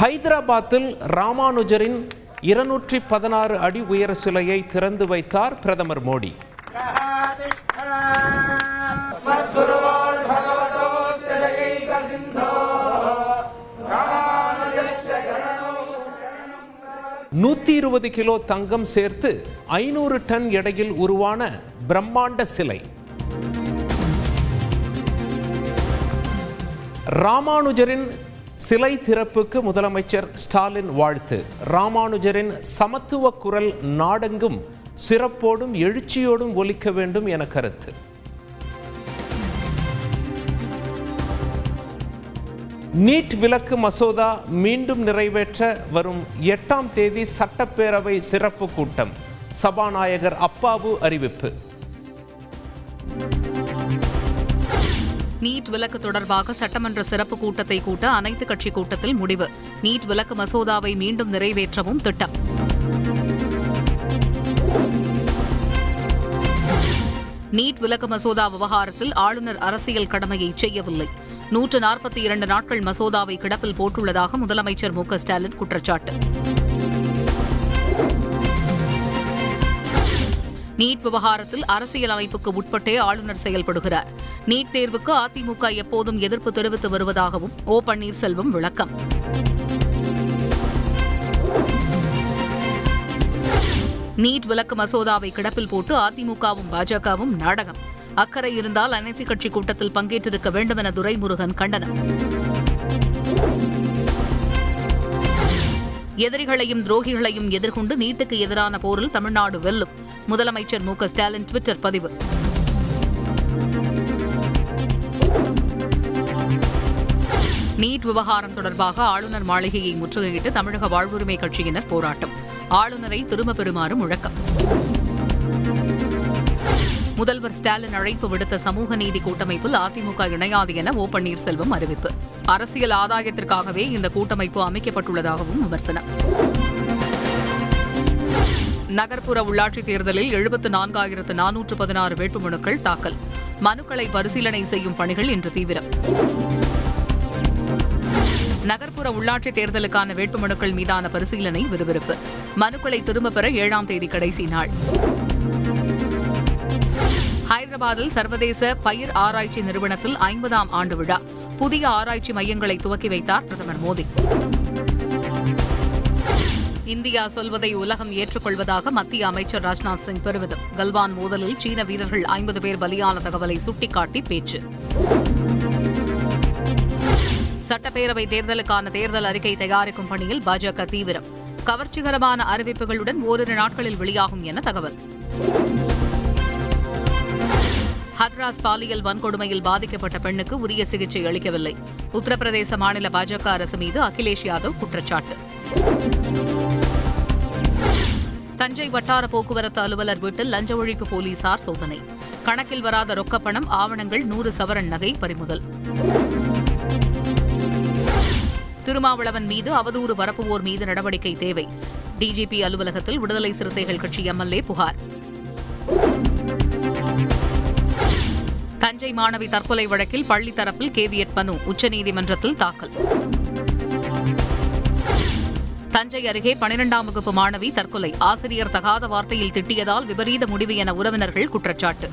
ஹைதராபாத்தில் ராமானுஜரின் இருநூற்றி பதினாறு அடி உயர சிலையை திறந்து வைத்தார் பிரதமர் மோடி. நூத்தி இருபது கிலோ தங்கம் சேர்த்து ஐநூறு டன் எடையில் உருவான பிரம்மாண்ட சிலை. ராமானுஜரின் சிலை திறப்புக்கு முதலமைச்சர் ஸ்டாலின் வாழ்த்து. ராமானுஜரின் சமத்துவ குரல் நாடெங்கும் சிறப்போடும் எழுச்சியோடும் ஒலிக்க வேண்டும் என கருத்து. நீட் விலக்கு மசோதா மீண்டும் நிறைவேற்ற வரும் எட்டாம் தேதி சட்டப்பேரவை சிறப்பு கூட்டம். சபாநாயகர் அப்பாவு அறிவிப்பு. நீட் விலக்கு தொடர்பாக சட்டமன்ற சிறப்பு கூட்டத்தை கூட்ட அனைத்து கட்சி கூட்டத்தில் முடிவு. நீட் விலக்கு மசோதாவை மீண்டும் நிறைவேற்றவும் திட்டம். நீட் விலக்கு மசோதா விவகாரத்தில் ஆளுநர் அரசியல் கடமையை செய்யவில்லை. நூற்று நாற்பத்தி இரண்டு நாட்கள் மசோதாவை கிடப்பில் போட்டுள்ளதாக முதலமைச்சர் மு க ஸ்டாலின் குற்றச்சாட்டு. நீட் விவகாரத்தில் அரசியல் அமைப்புக்கு உட்பட்டே ஆளுநர் செயல்படுகிறார். நீட் தேர்வுக்கு அதிமுக எப்போதும் எதிர்ப்பு தெரிவித்து வருவதாகவும் ஓ பன்னீர்செல்வம் விளக்கம். நீட் விலக்கு மசோதாவை கிடப்பில் போட்டு அதிமுகவும் பாஜகவும் நாடகம். அக்கறை இருந்தால் அனைத்துக் கட்சி கூட்டத்தில் பங்கேற்றிருக்க வேண்டும் என துரைமுருகன் கண்டனம். எதிரிகளையும் துரோகிகளையும் எதிர்கொண்டு நீட்டுக்கு எதிரான போரில் தமிழ்நாடு வெல்லும். முதலமைச்சர் மு ஸ்டாலின் ட்விட்டர் பதிவு. நீட் விவகாரம் தொடர்பாக ஆளுநர் மாளிகையை முற்றுகையிட்டு தமிழக வாழ்வுரிமை கட்சியினர் போராட்டம். ஆளுநரை திரும்ப பெறுமாறு முழக்கம். முதல்வர் ஸ்டாலின் அழைப்பு விடுத்த சமூக நீதி கூட்டமைப்பில் அதிமுக இணையாது என ஓ பன்னீர்செல்வம் அறிவிப்பு. அரசியல் ஆதாயத்திற்காகவே இந்த கூட்டமைப்பு அமைக்கப்பட்டுள்ளதாகவும் விமர்சனம். நகர்ப்புற உள்ளாட்சித் தேர்தலில் எழுபத்து நான்காயிரத்து நானூற்று பதினாறு வேட்புமனுக்கள் தாக்கல். மனுக்களை பரிசீலனை செய்யும் பணிகள் இன்று தீவிரம். நகர்ப்புற உள்ளாட்சித் தேர்தலுக்கான வேட்புமனுக்கள் மீதான பரிசீலனை விறுவிறுப்பு. மனுக்களை திரும்பப் பெற ஏழாம் தேதி கடைசி நாள். ஹைதராபாத்தில் சர்வதேச பயிர் ஆராய்ச்சி நிறுவனத்தில் ஐம்பதாம் ஆண்டு விழா. புதிய ஆராய்ச்சி மையங்களை துவக்கி வைத்தார் பிரதமர் மோடி. இந்தியா சொல்வதை உலகம் ஏற்றுக்கொள்வதாக மத்திய அமைச்சர் ராஜ்நாத் சிங் பெருமிதம். கல்வான் மோதலில் சீன வீரர்கள் ஐம்பது பேர் பலியான தகவலை சுட்டிக்காட்டி பேச்சு. சட்டப்பேரவை தேர்தலுக்கான தேர்தல் அறிக்கை தயாரிக்கும் பணியில் பாஜக தீவிரம். கவர்ச்சிகரமான அறிவிப்புகளுடன் ஓரிரு நாட்களில் வெளியாகும் என தகவல். ஹத்ராஸ் பாலியல் வன்கொடுமையில் பாதிக்கப்பட்ட பெண்ணுக்கு உரிய சிகிச்சை அளிக்கவில்லை. உத்தரப்பிரதேச மாநில பாஜக அரசு மீது அகிலேஷ் யாதவ் குற்றச்சாட்டு. தஞ்சை வட்டார போக்குவரத்து அலுவலர் வீட்டில் லஞ்ச ஒழிப்பு போலீசார் சோதனை. கணக்கில் வராத ரொக்கப்பணம் ஆவணங்கள் நூறு சவரன் நகை பறிமுதல். திருமாவளவன் மீது அவதூறு பரப்புவோர் மீது நடவடிக்கை தேவை. டிஜிபி அலுவலகத்தில் விடுதலை சிறுத்தைகள் கட்சி எம்எல்ஏ புகார். தஞ்சை மாணவி தற்கொலை வழக்கில் பள்ளி தரப்பில் கேவியட் மனு உச்சநீதிமன்றத்தில் தாக்கல். தஞ்சை அருகே பனிரெண்டாம் வகுப்பு மாணவி தற்கொலை ஆசிரியர் தகாத வார்த்தையில் திட்டியதால் விபரீத முடிவு என உறவினர்கள் குற்றச்சாட்டு.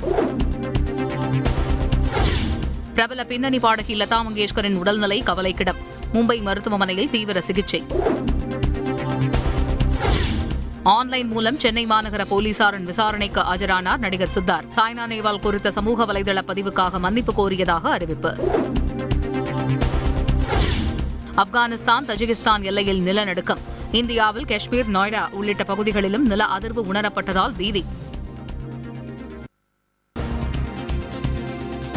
பிரபல பின்னணி பாடகி லதா மங்கேஷ்கரின் உடல்நிலை கவலைக்கிடம் மும்பை மருத்துவமனையில் தீவிர சிகிச்சை. ஆன்லைன் மூலம் சென்னை மாநகர போலீசாரின் விசாரணைக்கு ஆஜரானார் நடிகர் சித்தார்த். சாய்னா நேவால் குறித்த சமூக வலைதள பதிவுக்காக மன்னிப்பு கோரியதாக அறிவிப்பு. ஆப்கானிஸ்தான் தஜிகிஸ்தான் எல்லையில் நிலநடுக்கம். இந்தியாவில் காஷ்மீர் நொய்டா உள்ளிட்ட பகுதிகளிலும் நில அதிர்வு உணரப்பட்டதால் பீதி.